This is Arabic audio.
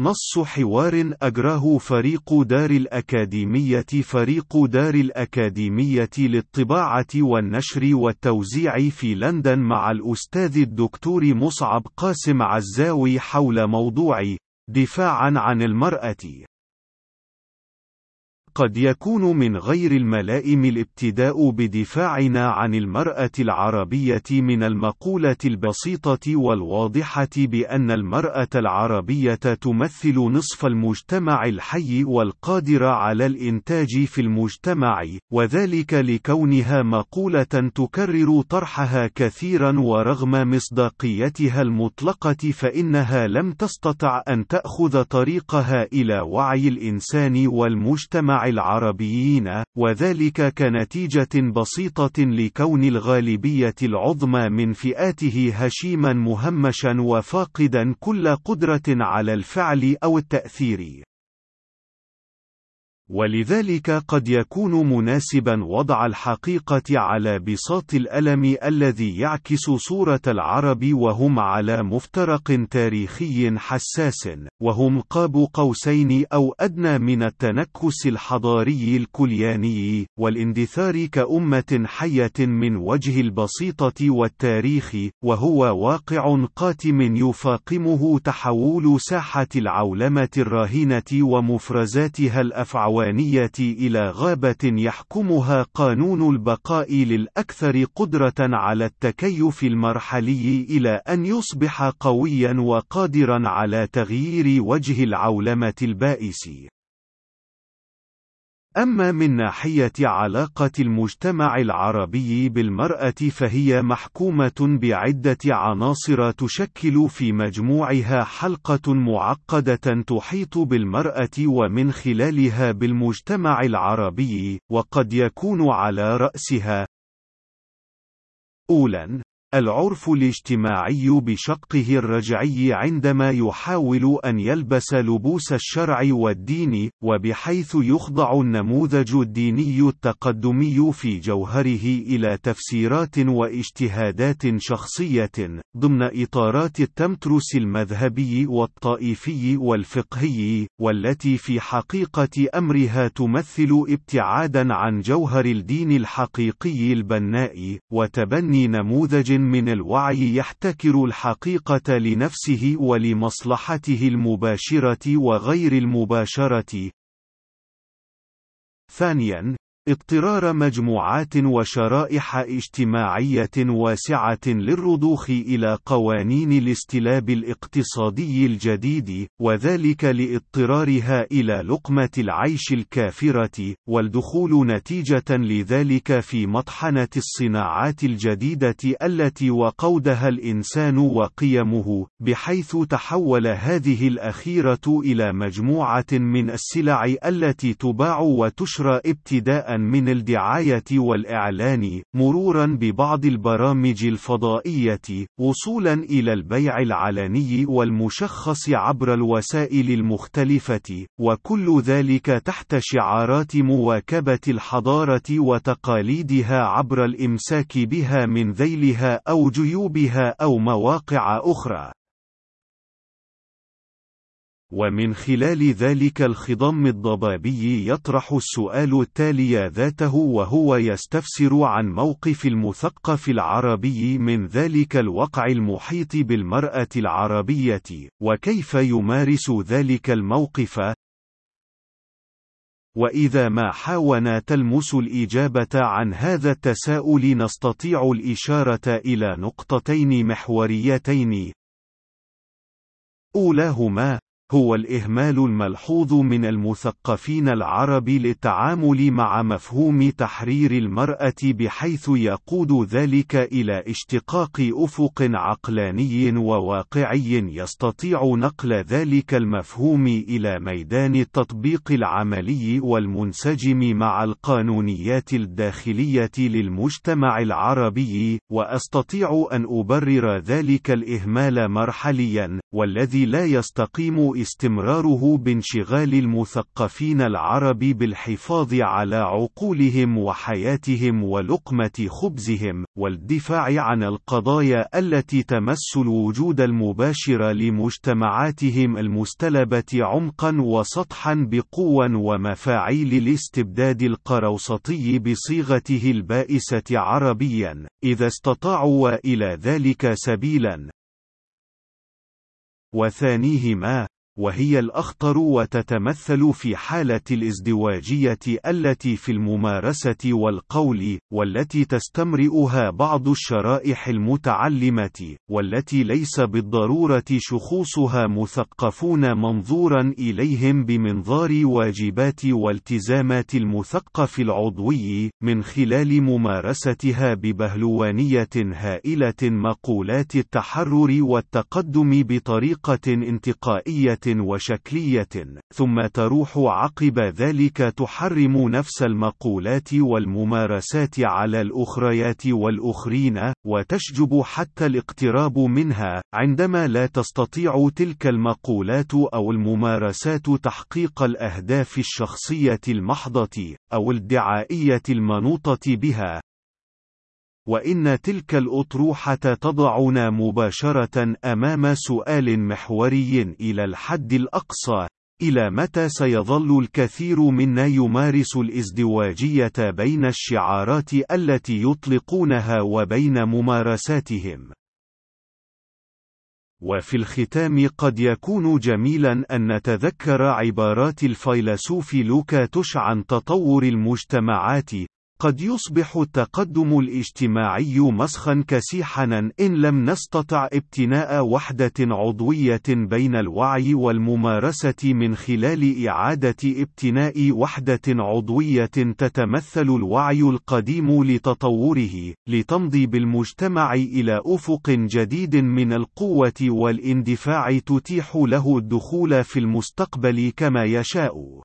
نص حوار أجراه فريق دار الأكاديمية فريق دار الأكاديمية للطباعة والنشر والتوزيع في لندن مع الأستاذ الدكتور مصعب قاسم عزاوي حول موضوع دفاعا عن المرأة. قد يكون من غير الملائم الابتداء بدفاعنا عن المرأة العربية من المقولة البسيطة والواضحة بأن المرأة العربية تمثل نصف المجتمع الحي والقادر على الإنتاج في المجتمع، وذلك لكونها مقولة تكرر طرحها كثيرا ورغم مصداقيتها المطلقة فإنها لم تستطع أن تأخذ طريقها إلى وعي الإنسان والمجتمع العربيين، وذلك كنتيجة بسيطة لكون الغالبية العظمى من فئاته هشيما مهمشا وفاقدا كل قدرة على الفعل أو التأثير. ولذلك قد يكون مناسبا وضع الحقيقة على بساط الألم الذي يعكس صورة العرب وهم على مفترق تاريخي حساس، وهم قاب قوسين أو أدنى من التنكس الحضاري الكلياني، والاندثار كأمة حية من وجه البسيطة والتاريخ، وهو واقع قاتم يفاقمه تحول ساحة العولمة الراهنة ومفرزاتها الأفعوية الحيوانية إلى غابة يحكمها قانون البقاء للأكثر قدرة على التكيف المرحلي إلى أن يصبح قويا وقادرا على تغيير وجه العولمة البائس. أما من ناحية علاقة المجتمع العربي بالمرأة فهي محكومة بعدة عناصر تشكل في مجموعها حلقة معقدة تحيط بالمرأة ومن خلالها بالمجتمع العربي، وقد يكون على رأسها. أولاً العرف الاجتماعي بشقه الرجعي عندما يحاول أن يلبس لبوس الشرع والدين، وبحيث يخضع النموذج الديني التقدمي في جوهره إلى تفسيرات واجتهادات شخصية، ضمن إطارات التمترس المذهبي والطائفي والفقهي، والتي في حقيقة أمرها تمثل ابتعادا عن جوهر الدين الحقيقي البناء، وتبني نموذج من الوعي يحتكر الحقيقة لنفسه ولمصلحته المباشرة وغير المباشرة. ثانياً، اضطرار مجموعات وشرائح اجتماعية واسعة للرضوخ إلى قوانين الاستلاب الاقتصادي الجديد، وذلك لاضطرارها إلى لقمة العيش الكافرة، والدخول نتيجة لذلك في مطحنة الصناعات الجديدة التي وقودها الإنسان وقيمه، بحيث تحول هذه الأخيرة إلى مجموعة من السلع التي تباع وتشرى ابتداء من الدعاية والإعلان، مرورا ببعض البرامج الفضائية، وصولا إلى البيع العلني والمشخص عبر الوسائل المختلفة، وكل ذلك تحت شعارات مواكبة الحضارة وتقاليدها عبر الإمساك بها من ذيلها أو جيوبها أو مواقع أخرى. ومن خلال ذلك الخضم الضبابي يطرح السؤال التالي ذاته وهو يستفسر عن موقف المثقف العربي من ذلك الوقع المحيط بالمرأة العربية، وكيف يمارس ذلك الموقف، وإذا ما حاولنا تلمس الإجابة عن هذا التساؤل نستطيع الإشارة إلى نقطتين محوريتين. أولاهما هو الإهمال الملحوظ من المثقفين العرب للتعامل مع مفهوم تحرير المرأة بحيث يقود ذلك إلى اشتقاق أفق عقلاني وواقعي يستطيع نقل ذلك المفهوم إلى ميدان التطبيق العملي والمنسجم مع القانونيات الداخلية للمجتمع العربي، وأستطيع أن أبرر ذلك الإهمال مرحليا، والذي لا يستقيم استمراره بانشغال المثقفين العرب بالحفاظ على عقولهم وحياتهم ولقمة خبزهم، والدفاع عن القضايا التي تمس الوجود المباشر لمجتمعاتهم المستلبة عمقا وسطحا بقوى ومفاعيل الاستبداد القروسطي بصيغته البائسة عربيا، إذا استطاعوا وإلى ذلك سبيلا. وثانيهما وهي الأخطر وتتمثل في حالة الازدواجية التي في الممارسة والقول، والتي تستمرئها بعض الشرائح المتعلمة، والتي ليس بالضرورة شخوصها مثقفون منظورا إليهم بمنظار واجبات والتزامات المثقف العضوي، من خلال ممارستها ببهلوانية هائلة مقولات التحرر والتقدم بطريقة انتقائية وشكلية، ثم تروح عقب ذلك تحرم نفس المقولات والممارسات على الأخريات والأخرين، وتشجب حتى الاقتراب منها، عندما لا تستطيع تلك المقولات أو الممارسات تحقيق الأهداف الشخصية المحضة، أو الدعائية المنوطة بها، وإن تلك الأطروحة تضعنا مباشرة أمام سؤال محوري إلى الحد الأقصى: إلى متى سيظل الكثير منا يمارس الازدواجية بين الشعارات التي يطلقونها وبين ممارساتهم؟ وفي الختام قد يكون جميلا أن نتذكر عبارات الفيلسوف لوكا توش عن تطور المجتمعات قد يصبح التقدم الاجتماعي مسخا كسيحنا إن لم نستطع ابتناء وحدة عضوية بين الوعي والممارسة من خلال إعادة ابتناء وحدة عضوية تتمثل الوعي القديم لتطوره، لتمضي بالمجتمع إلى أفق جديد من القوة والاندفاع تتيح له الدخول في المستقبل كما يشاء.